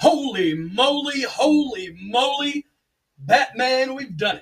Holy moly, holy moly, Batman, we've done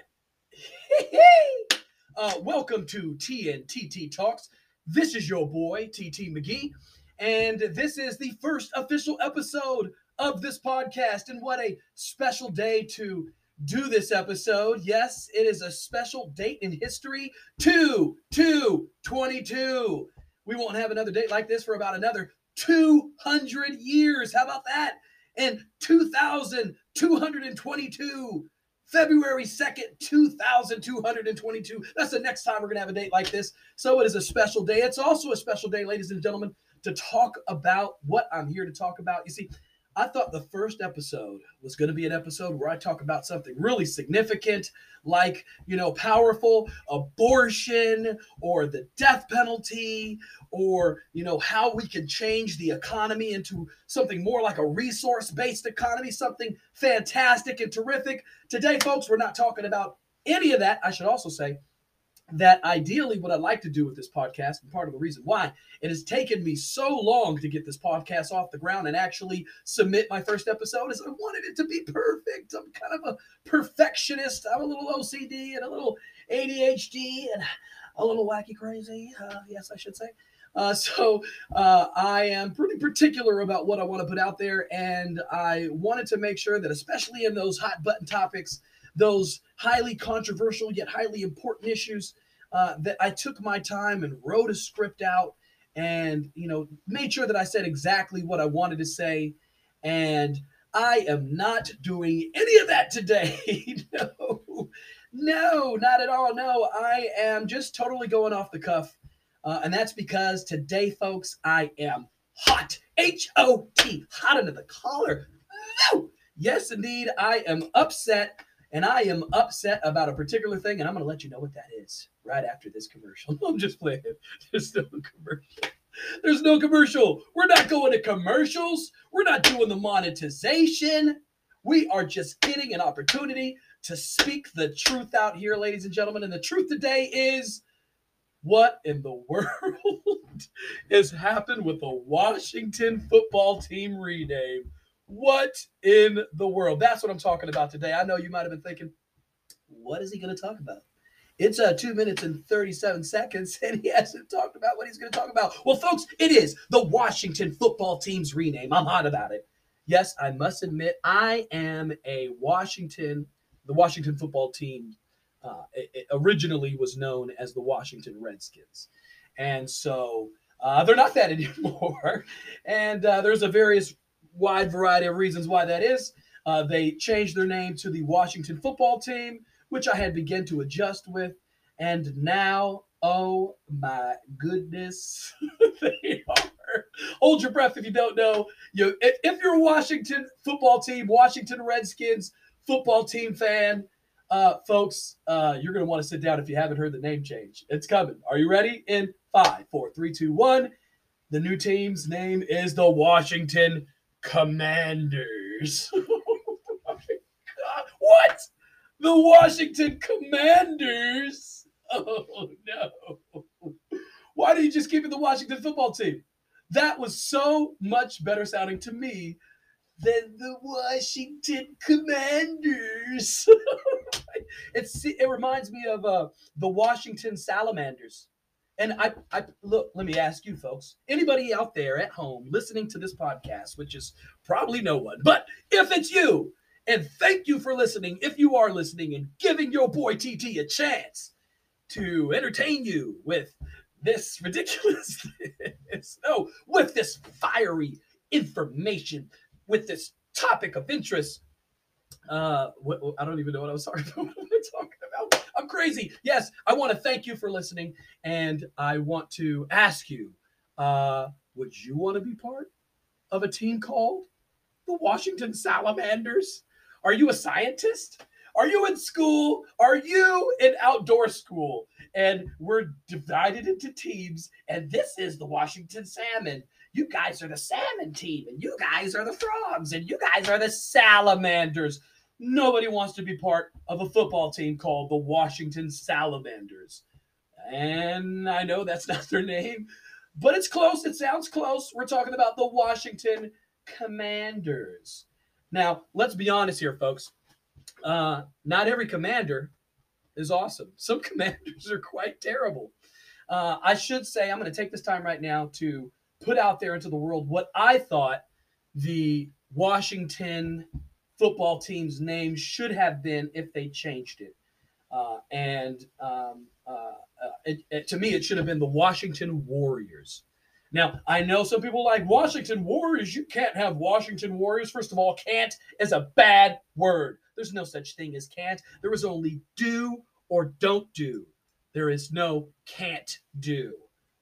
it. uh, welcome to TNTT Talks. This is your boy, TT McGee, and this is the first official episode of this podcast. And what a special day to do this episode. Yes, it is a special date in history 2 2 22. We won't have another date like this for about another 200 years. How about that? And 2222, February 2nd, 2222. That's the next time we're going to have a date like this. So it is a special day. It's also a special day, ladies and gentlemen, to talk about what I'm here to talk about. You see, I thought the first episode was going to be an episode where I talk about something really significant, like, you know, powerful abortion or the death penalty or, you know, how we can change the economy into something more like a resource based economy, something fantastic and terrific. Today, folks, we're not talking about any of that. I should also say, that ideally what I'd like to do with this podcast, and part of the reason why it has taken me so long to get this podcast off the ground and actually submit my first episode is I wanted it to be perfect. I'm kind of a perfectionist. I'm a little OCD and a little ADHD and a little wacky crazy. Uh, yes, I should say. Uh, so uh, I am pretty particular about what I want to put out there, and I wanted to make sure that, especially in those hot button topics, those highly controversial yet highly important issues uh, that I took my time and wrote a script out and you know made sure that I said exactly what I wanted to say and I am not doing any of that today. no, no, not at all. No, I am just totally going off the cuff. Uh, and that's because today, folks, I am hot. H O T, hot under the collar. No! Yes, indeed, I am upset and I am upset about a particular thing, and I'm going to let you know what that is right after this commercial. I'm just playing. There's no commercial. There's no commercial. We're not going to commercials. We're not doing the monetization. We are just getting an opportunity to speak the truth out here, ladies and gentlemen. And the truth today is what in the world has happened with the Washington football team rename? What in the world? That's what I'm talking about today. I know you might have been thinking, what is he going to talk about? It's uh, two minutes and 37 seconds, and he hasn't talked about what he's going to talk about. Well, folks, it is the Washington football team's rename. I'm hot about it. Yes, I must admit, I am a Washington, the Washington football team uh, it, it originally was known as the Washington Redskins. And so uh, they're not that anymore. And uh, there's a various wide variety of reasons why that is. Uh, they changed their name to the Washington football team, which I had begun to adjust with. And now, oh my goodness, they are. Hold your breath if you don't know. You, if you're a Washington football team, Washington Redskins football team fan, uh, folks, uh, you're going to want to sit down if you haven't heard the name change. It's coming. Are you ready? In five, four, three, two, one. The new team's name is the Washington Commanders. oh what? The Washington Commanders? Oh no. Why did you just keep it the Washington football team? That was so much better sounding to me than the Washington Commanders. it's it reminds me of uh, the Washington Salamanders. And I, I look, let me ask you folks, anybody out there at home listening to this podcast, which is probably no one, but if it's you, and thank you for listening, if you are listening and giving your boy TT a chance to entertain you with this ridiculous, no, with this fiery information, with this topic of interest. Uh, I don't even know what I was talking about. I'm crazy. Yes, I want to thank you for listening, and I want to ask you: uh, Would you want to be part of a team called the Washington Salamanders? Are you a scientist? Are you in school? Are you in outdoor school? And we're divided into teams, and this is the Washington Salmon you guys are the salmon team, and you guys are the frogs, and you guys are the salamanders. Nobody wants to be part of a football team called the Washington Salamanders. And I know that's not their name, but it's close. It sounds close. We're talking about the Washington Commanders. Now, let's be honest here, folks. Uh, not every commander is awesome. Some commanders are quite terrible. Uh, I should say, I'm going to take this time right now to put out there into the world what I thought the Washington football team's name should have been if they changed it. Uh, and um, uh, uh, it, it, to me, it should have been the Washington Warriors. Now, I know some people like Washington Warriors. You can't have Washington Warriors. First of all, can't is a bad word. There's no such thing as can't. There is only do or don't do. There is no can't do.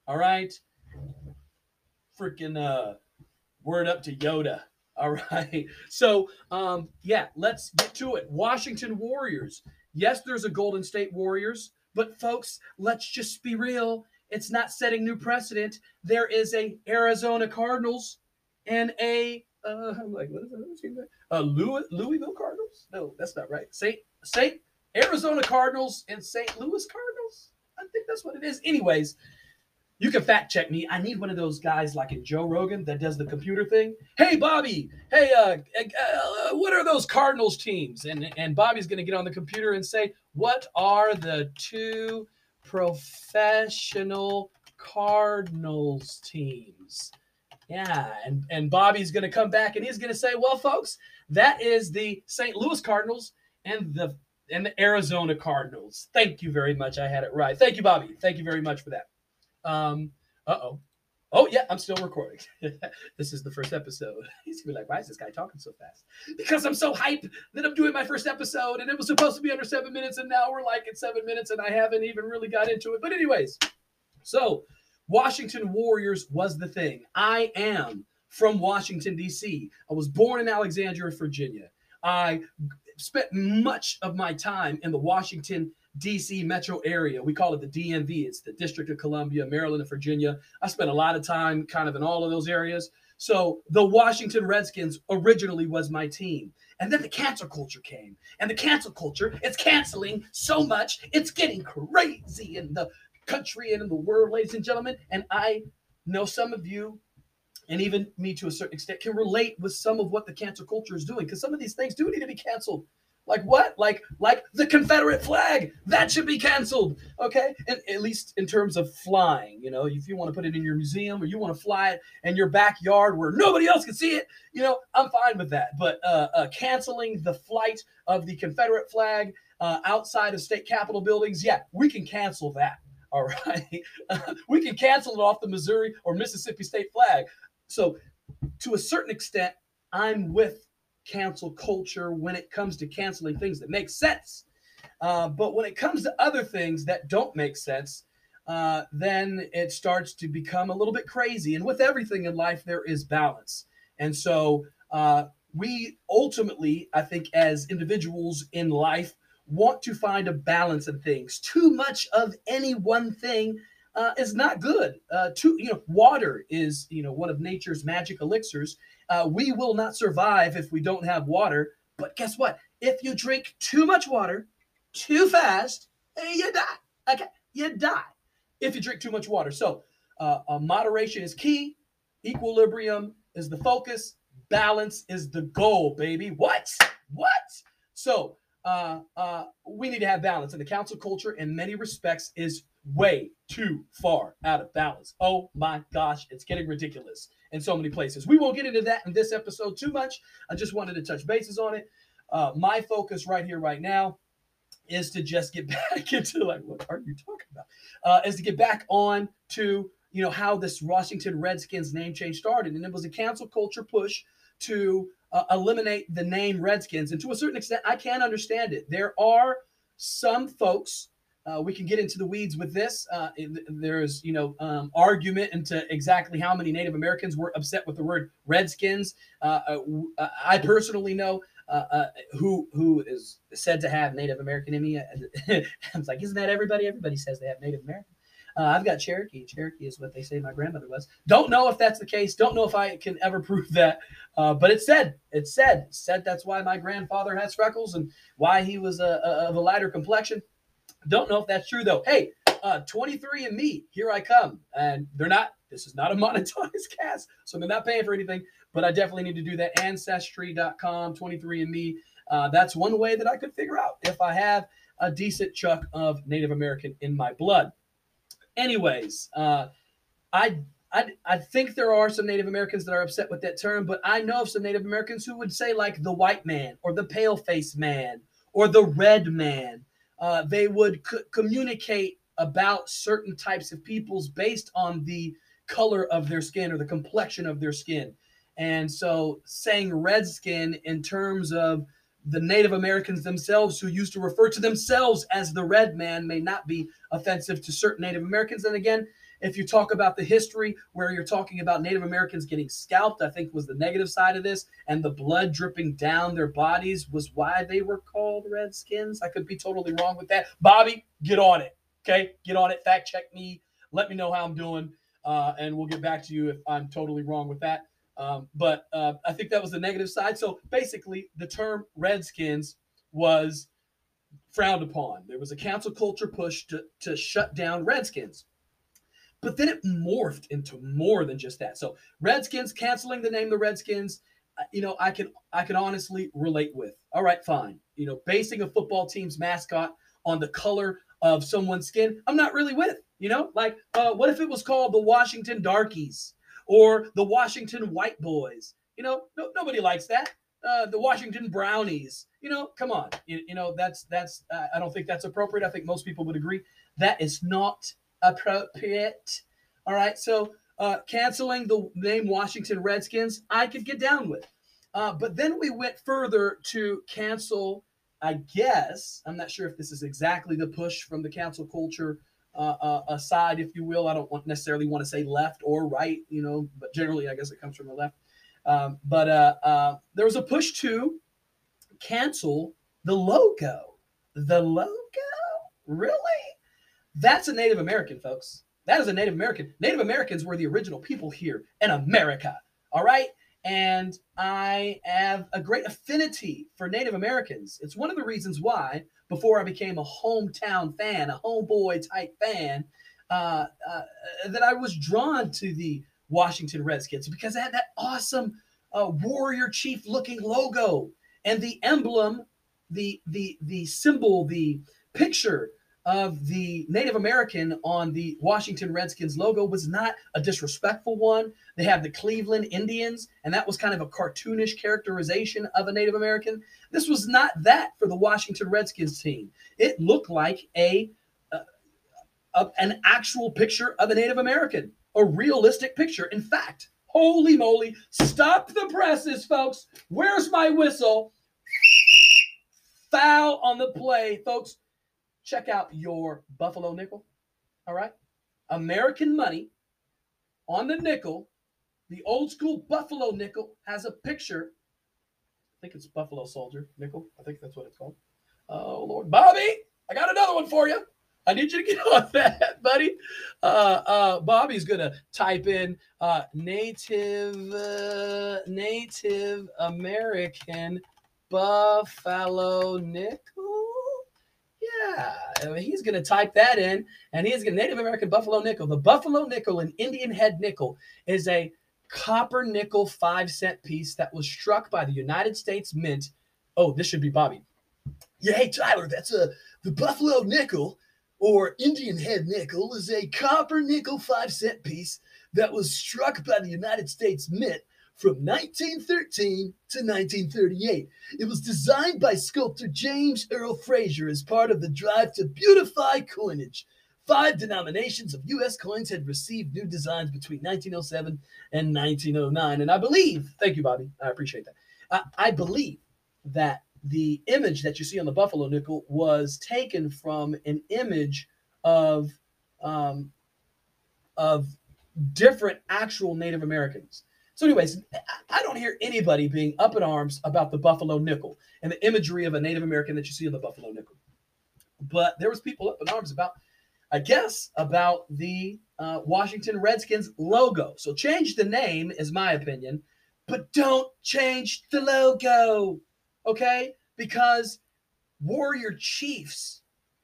All right? Freaking uh word up to Yoda. All right. So, um yeah, let's get to it. Washington Warriors. Yes, there's a Golden State Warriors, but folks, let's just be real. It's not setting new precedent. There is a Arizona Cardinals and a uh, I'm like, what is that? Uh, Louis, Louisville Cardinals? No, that's not right. Saint Saint Arizona Cardinals and St. Louis Cardinals. I think that's what it is. Anyways, you can fact check me. I need one of those guys like in Joe Rogan that does the computer thing. Hey, Bobby. Hey, uh, uh what are those Cardinals teams? And and Bobby's gonna get on the computer and say, what are the two professional Cardinals teams? Yeah, and and Bobby's gonna come back and he's gonna say, well, folks, that is the St. Louis Cardinals and the and the Arizona Cardinals. Thank you very much. I had it right. Thank you, Bobby. Thank you very much for that. Um, uh oh. Oh, yeah, I'm still recording. this is the first episode. He's gonna be like, why is this guy talking so fast? Because I'm so hyped that I'm doing my first episode and it was supposed to be under seven minutes, and now we're like at seven minutes and I haven't even really got into it. But, anyways, so Washington Warriors was the thing. I am from Washington, D.C. I was born in Alexandria, Virginia. I spent much of my time in the Washington, D.C. metro area. We call it the DMV. It's the District of Columbia, Maryland, and Virginia. I spent a lot of time kind of in all of those areas. So the Washington Redskins originally was my team. And then the cancel culture came. And the cancel culture, it's canceling so much, it's getting crazy in the country and in the world, ladies and gentlemen. And I know some of you and even me to a certain extent can relate with some of what the cancel culture is doing because some of these things do need to be canceled like what? Like like the confederate flag. That should be canceled. Okay? And at least in terms of flying you know if you want to put it in your museum or you want to fly it in your backyard where nobody else can see it you know i'm fine with that. But uh, uh canceling the flight of the confederate flag uh, outside of state capitol buildings yeah we can cancel that. All right? We can cancel it off the missouri or mississippi state flag. So, to a certain extent, I'm with cancel culture when it comes to canceling things that make sense. Uh, but when it comes to other things that don't make sense, uh, then it starts to become a little bit crazy. And with everything in life, there is balance. And so uh, we ultimately, I think, as individuals in life, want to find a balance in things. Too much of any one thing uh, is not good. Uh, to you know, water is you know one of nature's magic elixirs. Uh, we will not survive if we don't have water. But guess what? If you drink too much water too fast, eh, you die. Okay, you die if you drink too much water. So, uh, moderation is key. Equilibrium is the focus. Balance is the goal, baby. What? What? So, uh, uh, we need to have balance. And the council culture, in many respects, is way too far out of balance. Oh my gosh, it's getting ridiculous in so many places. We won't get into that in this episode too much. I just wanted to touch bases on it. Uh, my focus right here, right now, is to just get back into like, what are you talking about? Uh, is to get back on to you know how this Washington Redskins name change started, and it was a cancel culture push to uh, eliminate the name Redskins. And to a certain extent, I can understand it. There are some folks uh, we can get into the weeds with this. Uh, there's, you know, um, argument into exactly how many Native Americans were upset with the word Redskins. Uh, uh, uh I personally know who who is said to have Native American in me. I was like, isn't that everybody? Everybody says they have Native American. I've got Cherokee. Cherokee is what they say my grandmother was. Don't know if that's the case. Don't know if I can ever prove that. but it said, it said, said that's why my grandfather has freckles and why he was a, a, of a lighter complexion don't know if that's true though. Hey, uh, 23andMe, here I come. And they're not, this is not a monetized cast, so they're not paying for anything. but I definitely need to do that. Ancestry.com, 23andMe. Uh, that's one way that I could figure out if I have a decent chunk of Native American in my blood. Anyways, uh, I, I I think there are some Native Americans that are upset with that term, but I know of some Native Americans who would say like the white man or the pale face man or the red man. Uh, they would c- communicate about certain types of peoples based on the color of their skin or the complexion of their skin. And so saying redskin in terms of the Native Americans themselves who used to refer to themselves as the red man may not be offensive to certain Native Americans. And again, if you talk about the history where you're talking about Native Americans getting scalped, I think was the negative side of this, and the blood dripping down their bodies was why they were called Redskins. I could be totally wrong with that. Bobby, get on it. Okay, get on it. Fact check me. Let me know how I'm doing, uh, and we'll get back to you if I'm totally wrong with that. Um, but uh, I think that was the negative side. So basically, the term Redskins was frowned upon. There was a council culture push to, to shut down Redskins. But then it morphed into more than just that. So Redskins canceling the name the Redskins, uh, you know, I can I can honestly relate with. All right, fine. You know, basing a football team's mascot on the color of someone's skin, I'm not really with. You know, like uh, what if it was called the Washington Darkies? or the Washington White Boys. You know, no, nobody likes that. Uh, the Washington Brownies. You know, come on. You, you know, that's that's. Uh, I don't think that's appropriate. I think most people would agree that is not appropriate. All right, so uh, canceling the name Washington Redskins, I could get down with. Uh, but then we went further to cancel. I guess I'm not sure if this is exactly the push from the cancel culture uh, uh, side, if you will. I don't want, necessarily want to say left or right, you know, but generally, I guess it comes from the left. Um, but uh, uh, there was a push to cancel the logo. The logo? Really? That's a Native American, folks. That is a Native American. Native Americans were the original people here in America. All right. And I have a great affinity for Native Americans. It's one of the reasons why before I became a hometown fan, a homeboy type fan, uh, uh, that I was drawn to the Washington Redskins because it had that awesome uh, warrior chief looking logo and the emblem, the the the symbol, the picture of the Native American on the Washington Redskins logo was not a disrespectful one. They have the Cleveland Indians, and that was kind of a cartoonish characterization of a Native American. This was not that for the Washington Redskins team. It looked like a, a, a an actual picture of a Native American, a realistic picture. In fact, holy moly, stop the presses, folks. Where's my whistle? Foul on the play, folks check out your Buffalo nickel. All right. American money on the nickel, the old school Buffalo nickel has a picture. I think it's Buffalo Soldier nickel. I think that's what it's called. Oh, Lord. Bobby, I got another one for you. I need you to get on that, buddy. Uh, uh, Bobby's gonna type in uh, native uh, Native American Buffalo nickel. Yeah, he's going to type that in, and he's going to Native American Buffalo nickel. The Buffalo nickel and Indian head nickel is a copper nickel five cent piece that was struck by the United States Mint. Oh, this should be Bobby. Yeah, hey Tyler, that's a the Buffalo nickel or Indian head nickel is a copper nickel five cent piece that was struck by the United States Mint from 1913 to 1938. It was designed by sculptor James Earle Fraser as part of the drive to beautify coinage. Five denominations of U.S. coins had received new designs between 1907 and 1909. And I believe, thank you, Bobby, I appreciate that. I, I believe that the image that you see on the Buffalo nickel was taken from an image of um, of different actual Native Americans. So, anyways, I don't hear anybody being up in arms about the Buffalo nickel and the imagery of a Native American that you see in the Buffalo nickel. But there was people up in arms about, I guess, about the uh, Washington Redskins logo. So change the name, is my opinion, but don't change the logo, okay? Because Warrior Chiefs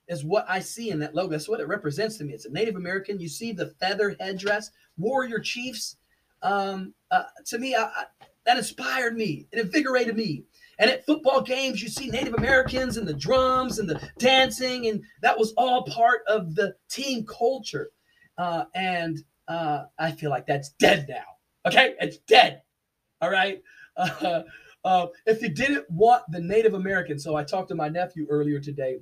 is what I see in that logo. That's what it represents to me. It's a Native American. You see the feather headdress, Warrior Chiefs um, uh, to me, I, that inspired me. It invigorated me. And at football games, you see Native Americans and the drums and the dancing, and that was all part of the team culture. Uh, and uh, I feel like that's dead now. Okay, it's dead. All right. Uh, uh, if you didn't want the Native American, so I talked to my nephew earlier today.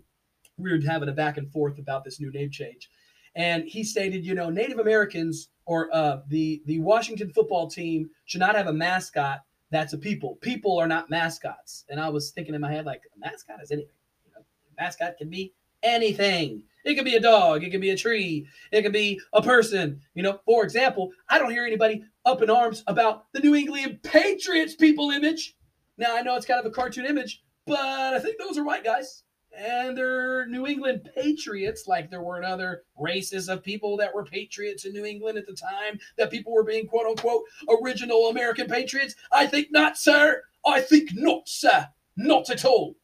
We were having a back and forth about this new name change, and he stated, you know, Native Americans or uh, the the Washington football team should not have a mascot that's a people. People are not mascots. And I was thinking in my head, like, a mascot is anything. You know, mascot can be anything. It could be a dog. It could be a tree. It could be a person. You know, for example, I don't hear anybody up in arms about the New England Patriots people image. Now, I know it's kind of a cartoon image, but I think those are white guys. And they're New England Patriots, like there weren't other races of people that were patriots in New England at the time, that people were being quote unquote original American patriots. I think not, sir. I think not, sir. Not at all.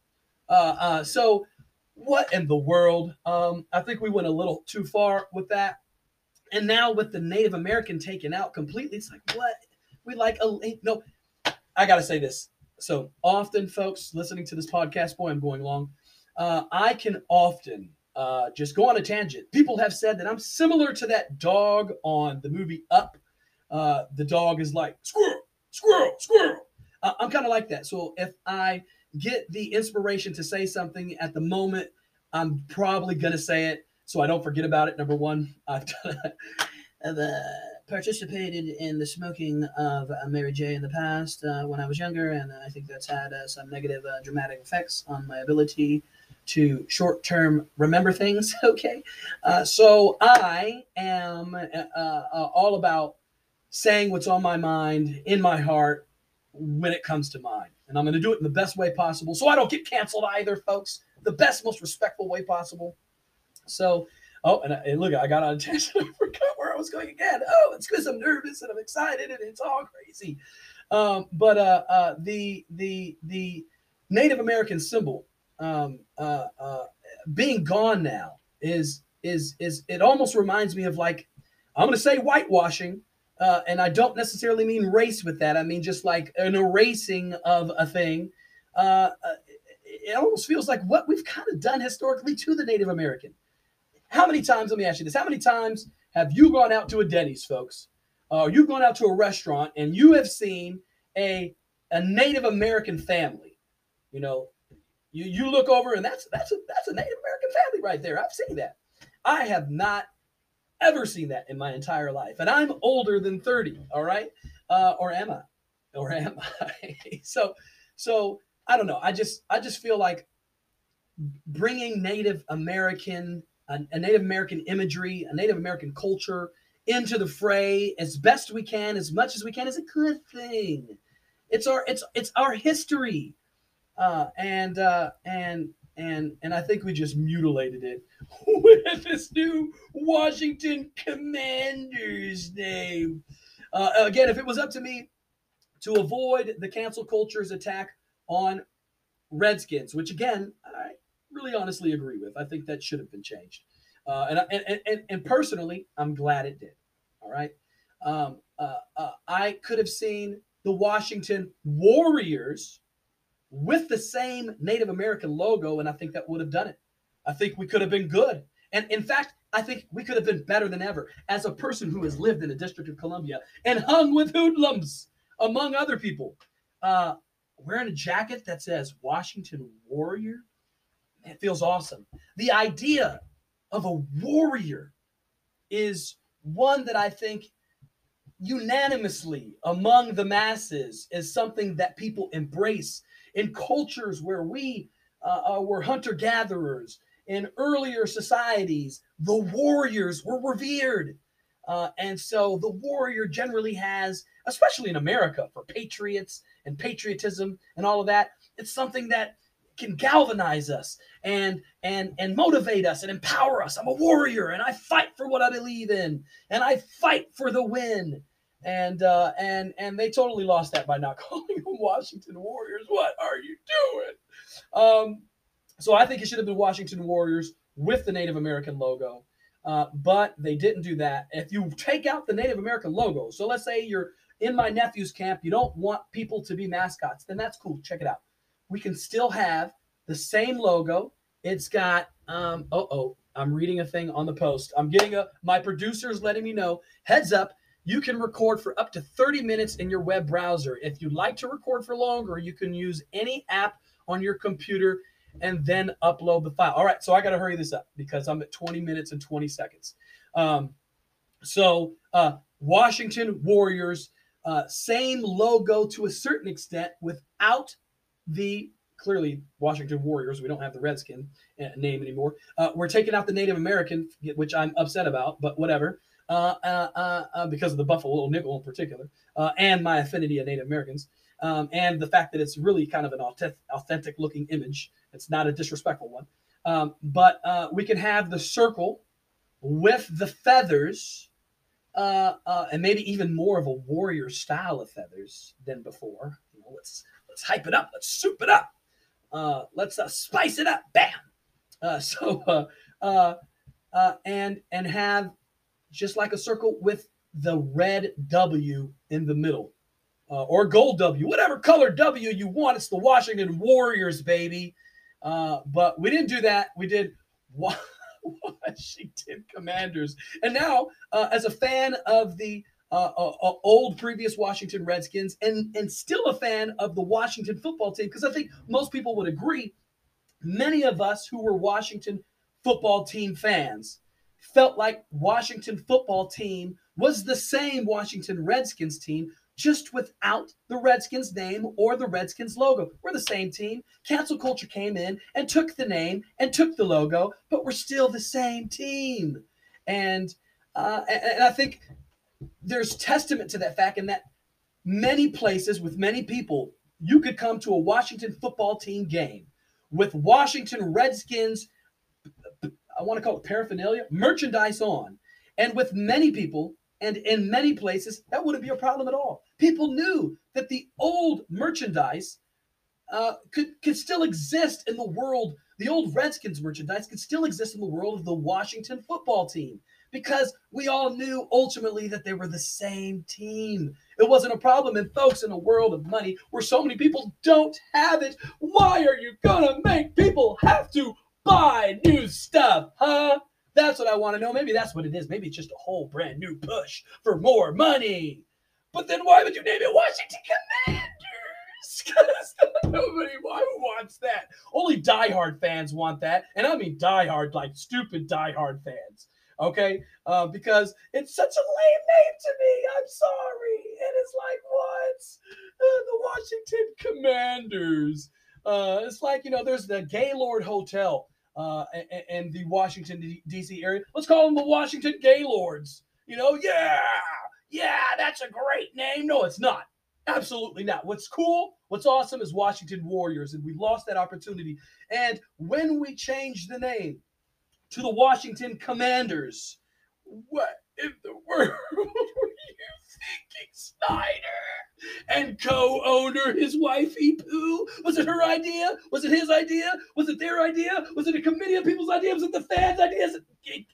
Uh, uh, so what in the world? Um, I think we went a little too far with that. And now with the Native American taken out completely, it's like, what? We like a no. I gotta say this. So often, folks listening to this podcast, boy, I'm going long. Uh, I can often uh, just go on a tangent. People have said that I'm similar to that dog on the movie Up. Uh, the dog is like squirrel, squirrel, squirrel. Uh, I'm kind of like that. So if I get the inspiration to say something at the moment, I'm probably going to say it so I don't forget about it. Number one, I've, done, uh, participated in the smoking of uh, Mary J in the past uh, when I was younger, and I think that's had uh, some negative uh, dramatic effects on my ability to short term remember things. Okay. Uh, so I am all about saying what's on my mind, in my heart, when it comes to mind and I'm going to do it in the best way possible so I don't get canceled either, folks. The best, most respectful way possible. So, oh, and, and look, I got on attention. I forgot where I was going again. Oh, it's because I'm nervous and I'm excited and it's all crazy. Um, but uh, uh, the the the Native American symbol um, uh, uh, being gone now is is is it almost reminds me of like I'm going to say whitewashing uh, and I don't necessarily mean race with that. I mean just like an erasing of a thing. Uh, uh it almost feels like what we've kind of done historically to the Native American. How many times? Let me ask you this: How many times have you gone out to a Denny's, folks? Or you've gone out to a restaurant and you have seen a a Native American family? You know, you you look over and that's that's a that's a Native American family right there. I've seen that. I have not ever seen that in my entire life. And I'm older than 30, all right? Uh, or am I? Or am I? so, so I don't know. I just, I just feel like bringing Native American, a, a Native American imagery, a Native American culture into the fray as best we can, as much as we can, is a good thing. It's our, it's, it's our history. Uh, and, uh, and, and and I think we just mutilated it with this new Washington Commanders name. Uh, again, if it was up to me to avoid the cancel culture's attack on Redskins, which again I really honestly agree with, I think that should have been changed. Uh, and, and, and and personally, I'm glad it did. All right, um, uh, uh I could have seen the Washington Warriors with the same Native American logo, and I think that would have done it. I think we could have been good. And in fact, I think we could have been better than ever. As a person who has lived in the District of Columbia and hung with hoodlums, among other people, uh, wearing a jacket that says Washington Warrior, it feels awesome. The idea of a warrior is one that I think unanimously among the masses is something that people embrace in cultures where we uh, uh, were hunter gatherers, in earlier societies, the warriors were revered. Uh, and so the warrior generally has, especially in America, for patriots and patriotism and all of that, it's something that can galvanize us and and and motivate us and empower us. I'm a warrior and I fight for what I believe in and I fight for the win and uh, and and they totally lost that by not calling them Washington Warriors. What are you doing? Um, so I think it should have been Washington Warriors with the Native American logo, uh, but they didn't do that. If you take out the Native American logo, so let's say you're in my nephew's camp, you don't want people to be mascots, then that's cool. Check it out. We can still have the same logo. It's got um oh oh, I'm reading a thing on the post. I'm getting a my producer is letting me know. Heads up, you can record for up to 30 minutes in your web browser. If you'd like to record for longer, you can use any app on your computer and then upload the file. All right, so I got to hurry this up because I'm at 20 minutes and 20 seconds. Um, so, uh, Washington Warriors, uh, same logo to a certain extent without the clearly Washington Warriors. We don't have the Redskin uh, name anymore. Uh, we're taking out the Native American, which I'm upset about, but whatever. Uh, uh, uh, because of the Buffalo Nickel in particular, and my affinity of Native Americans, um, and the fact that it's really kind of an authentic looking image. It's not a disrespectful one. Um, but we can have the circle with the feathers, uh, uh, and maybe even more of a warrior style of feathers than before. You know, let's let's hype it up. Let's soup it up. Uh, let's spice it up. Bam. So and and have just like a circle with the red W in the middle. Uh, or gold W, whatever color W you want. It's the Washington Warriors, baby. Uh, but we didn't do that. We did Washington Commanders. And now, uh, as a fan of the uh, uh, uh, old previous Washington Redskins and, and still a fan of the Washington football team, because I think most people would agree, many of us who were Washington football team fans felt like Washington football team was the same Washington Redskins team just without the Redskins name or the Redskins logo. We're the same team. Cancel culture came in and took the name and took the logo, but we're still the same team. And uh, and, I think there's testament to that fact in that many places with many people, you could come to a Washington football team game with Washington Redskins, I want to call it paraphernalia, merchandise on. And with many people, and in many places, that wouldn't be a problem at all. People knew that the old merchandise uh, could, could still exist in the world. The old Redskins merchandise could still exist in the world of the Washington football team because we all knew ultimately that they were the same team. It wasn't a problem. And folks, in a world of money where so many people don't have it, why are you gonna make people have to buy new stuff, huh? That's what I want to know. Maybe that's what it is. Maybe it's just a whole brand new push for more money. But then why would you name it Washington Commanders? Because nobody wants that. Only diehard fans want that. And I mean diehard, like stupid diehard fans. Okay? Uh, because it's such a lame name to me. I'm sorry. It is like what? Uh, the Washington Commanders. Uh, it's like, you know, there's the Gaylord Hotel uh, and, the Washington D.C. area. Let's call them the Washington Gaylords. You know, yeah, yeah, that's a great name. No, it's not. Absolutely not. What's cool, what's awesome is Washington Warriors, and we lost that opportunity. And when we changed the name to the Washington Commanders, what in the world were you thinking, Snyder? And co-owner, his wife Pooh? Was it her idea? Was it his idea? Was it their idea? Was it a committee of people's idea? Was it the fans' ideas?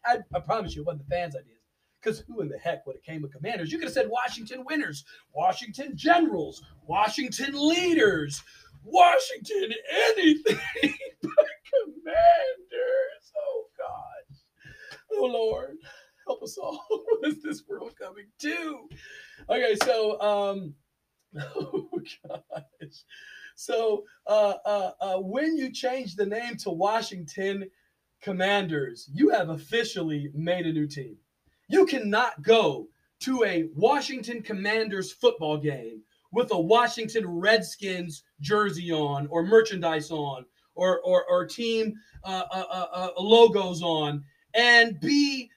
I, I promise you, it wasn't the fans' ideas. Because who in the heck would have came with commanders? You could have said Washington winners, Washington generals, Washington leaders, Washington anything but commanders. Oh God. Oh Lord. Help us all. what is this world coming to? Okay, so um Oh gosh. So uh, uh, uh, when you change the name to Washington Commanders, you have officially made a new team. You cannot go to a Washington Commanders football game with a Washington Redskins jersey on or merchandise on or or, or team uh, uh, uh, logos on and be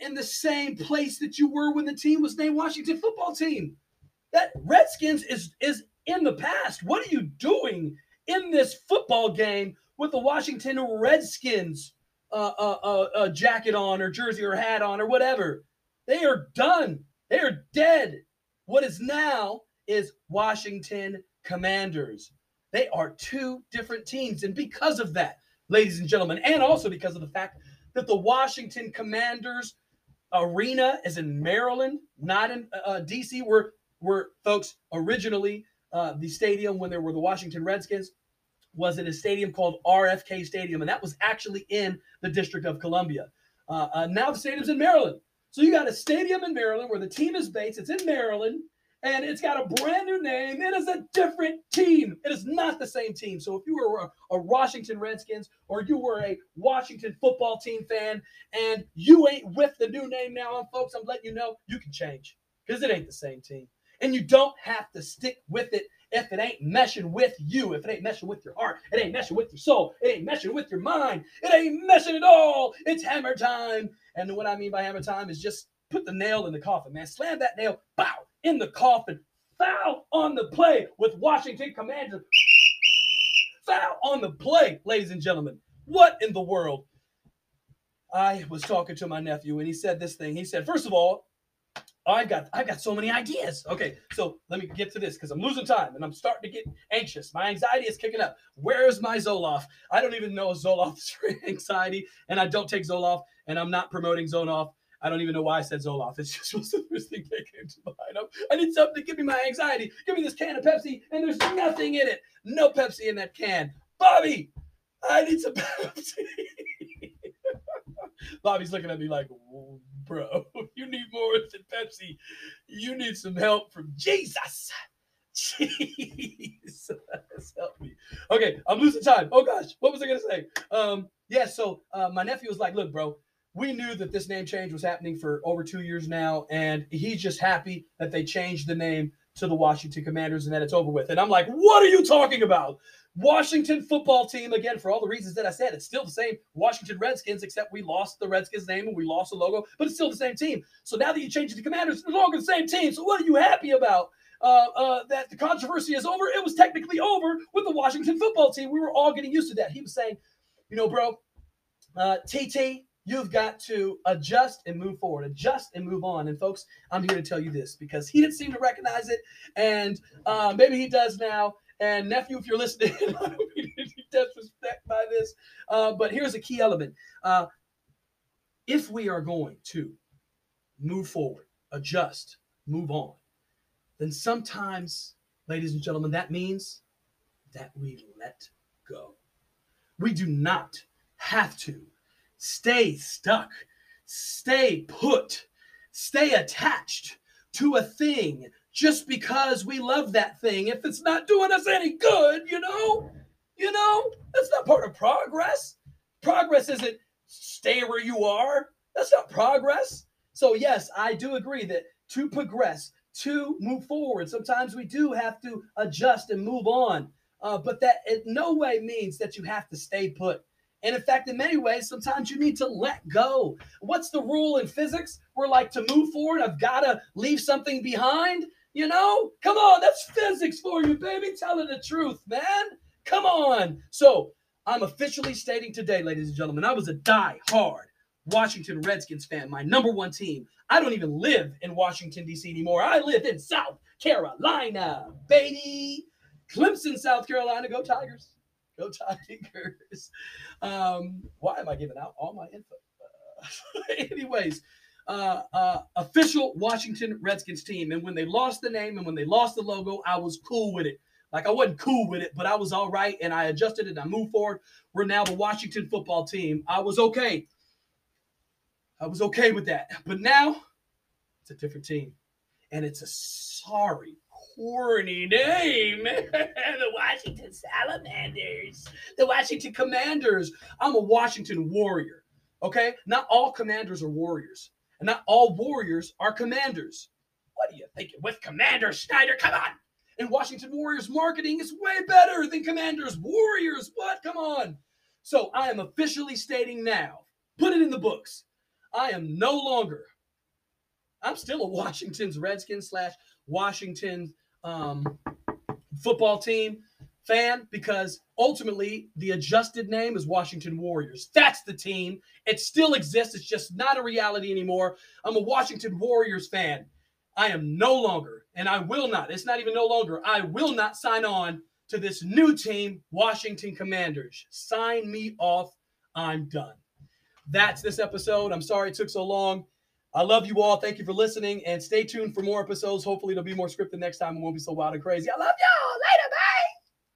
in the same place that you were when the team was named Washington Football Team. That Redskins is is in the past. What are you doing in this football game with the Washington Redskins uh, uh, uh, uh, jacket on or jersey or hat on or whatever? They are done. They are dead. What is now is Washington Commanders. They are two different teams. And because of that, ladies and gentlemen, and also because of the fact that the Washington Commanders arena is in Maryland, not in uh, uh DC, where where folks originally uh, the stadium when there were the Washington Redskins was in a stadium called RFK Stadium, and that was actually in the District of Columbia. Uh, uh, now the stadium's in Maryland. So you got a stadium in Maryland where the team is based. It's in Maryland, and it's got a brand new name. It is a different team. It is not the same team. So if you were a, a Washington Redskins or you were a Washington football team fan and you ain't with the new name now, folks, I'm letting you know you can change because it ain't the same team. And you don't have to stick with it if it ain't meshing with you, if it ain't meshing with your heart, it ain't meshing with your soul, it ain't meshing with your mind, it ain't meshing at all. It's hammer time. And what I mean by hammer time is just put the nail in the coffin, man. Slam that nail, bow, in the coffin. Foul on the play with Washington Commanders. Foul on the play, ladies and gentlemen. What in the world? I was talking to my nephew and he said this thing. He said, first of all, I've got I've got so many ideas. Okay, so let me get to this because I'm losing time and I'm starting to get anxious. My anxiety is kicking up. Where's my Zoloft? I don't even know Zoloft for anxiety, and I don't take Zoloft, and I'm not promoting Zoloft. I don't even know why I said Zoloft. It's just was the first thing that came to mind. I need something to give me my anxiety. Give me this can of Pepsi, and there's nothing in it. No Pepsi in that can. Bobby, I need some Pepsi. Bobby's looking at me like, bro, you need more than Pepsi. You need some help from Jesus. Jesus, help me. Okay, I'm losing time. Oh gosh, what was I gonna say? Um, yeah, so uh, my nephew was like, look, bro, we knew that this name change was happening for over two years now, and he's just happy that they changed the name to the Washington Commanders and that it's over with. And I'm like, what are you talking about? Washington football team, again, for all the reasons that I said, it's still the same Washington Redskins, except we lost the Redskins name and we lost the logo, but it's still the same team. So now that you change it to Commanders, it's no longer the same team. So what are you happy about? Uh, uh, that the controversy is over. It was technically over with the Washington football team. We were all getting used to that. He was saying, you know, bro, uh, TT, you've got to adjust and move forward, adjust and move on. And folks, I'm here to tell you this because he didn't seem to recognize it, and uh, maybe he does now. And nephew, if you're listening, I don't mean disrespect by this, uh, but here's a key element: uh, if we are going to move forward, adjust, move on, then sometimes, ladies and gentlemen, that means that we let go. We do not have to stay stuck, stay put, stay attached to a thing just because we love that thing if it's not doing us any good, you know? You know, that's not part of progress. Progress isn't stay where you are. That's not progress. So, yes, I do agree that to progress, to move forward, sometimes we do have to adjust and move on. Uh, but that in no way means that you have to stay put. And in fact, in many ways, sometimes you need to let go. What's the rule in physics? We're like to move forward, I've got to leave something behind. You know, come on, that's physics for you, baby. Telling the truth, man. Come on. So I'm officially stating today, ladies and gentlemen, I was a die-hard Washington Redskins fan, my number one team. I don't even live in Washington, D.C. anymore. I live in South Carolina, baby. Clemson, South Carolina. Go Tigers. Go Tigers. Um, why am I giving out all my info? Uh, anyways, uh, uh, official Washington Redskins team. And when they lost the name and when they lost the logo, I was cool with it. Like I wasn't cool with it, but I was all right and I adjusted and I moved forward. We're now the Washington football team. I was okay. I was okay with that. But now it's a different team. And it's a sorry, corny name. the Washington Salamanders. The Washington Commanders. I'm a Washington Warrior. Okay? Not all commanders are warriors. And not all warriors are commanders. What are you thinking with Commander Schneider? Come on. And Washington Warriors marketing is way better than Commanders Warriors. What? Come on. So I am officially stating now, put it in the books. I am no longer, I'm still a Washington's Redskins slash Washington um, football team fan because ultimately the adjusted name is Washington Warriors. That's the team. It still exists. It's just not a reality anymore. I'm a Washington Warriors fan. I am no longer, and I will not, it's not even no longer, I will not sign on to this new team, Washington Commanders. Sign me off. I'm done. That's this episode. I'm sorry it took so long. I love you all. Thank you for listening and stay tuned for more episodes. Hopefully, it'll be more scripted next time. It won't be so wild and crazy. I love y'all. Later.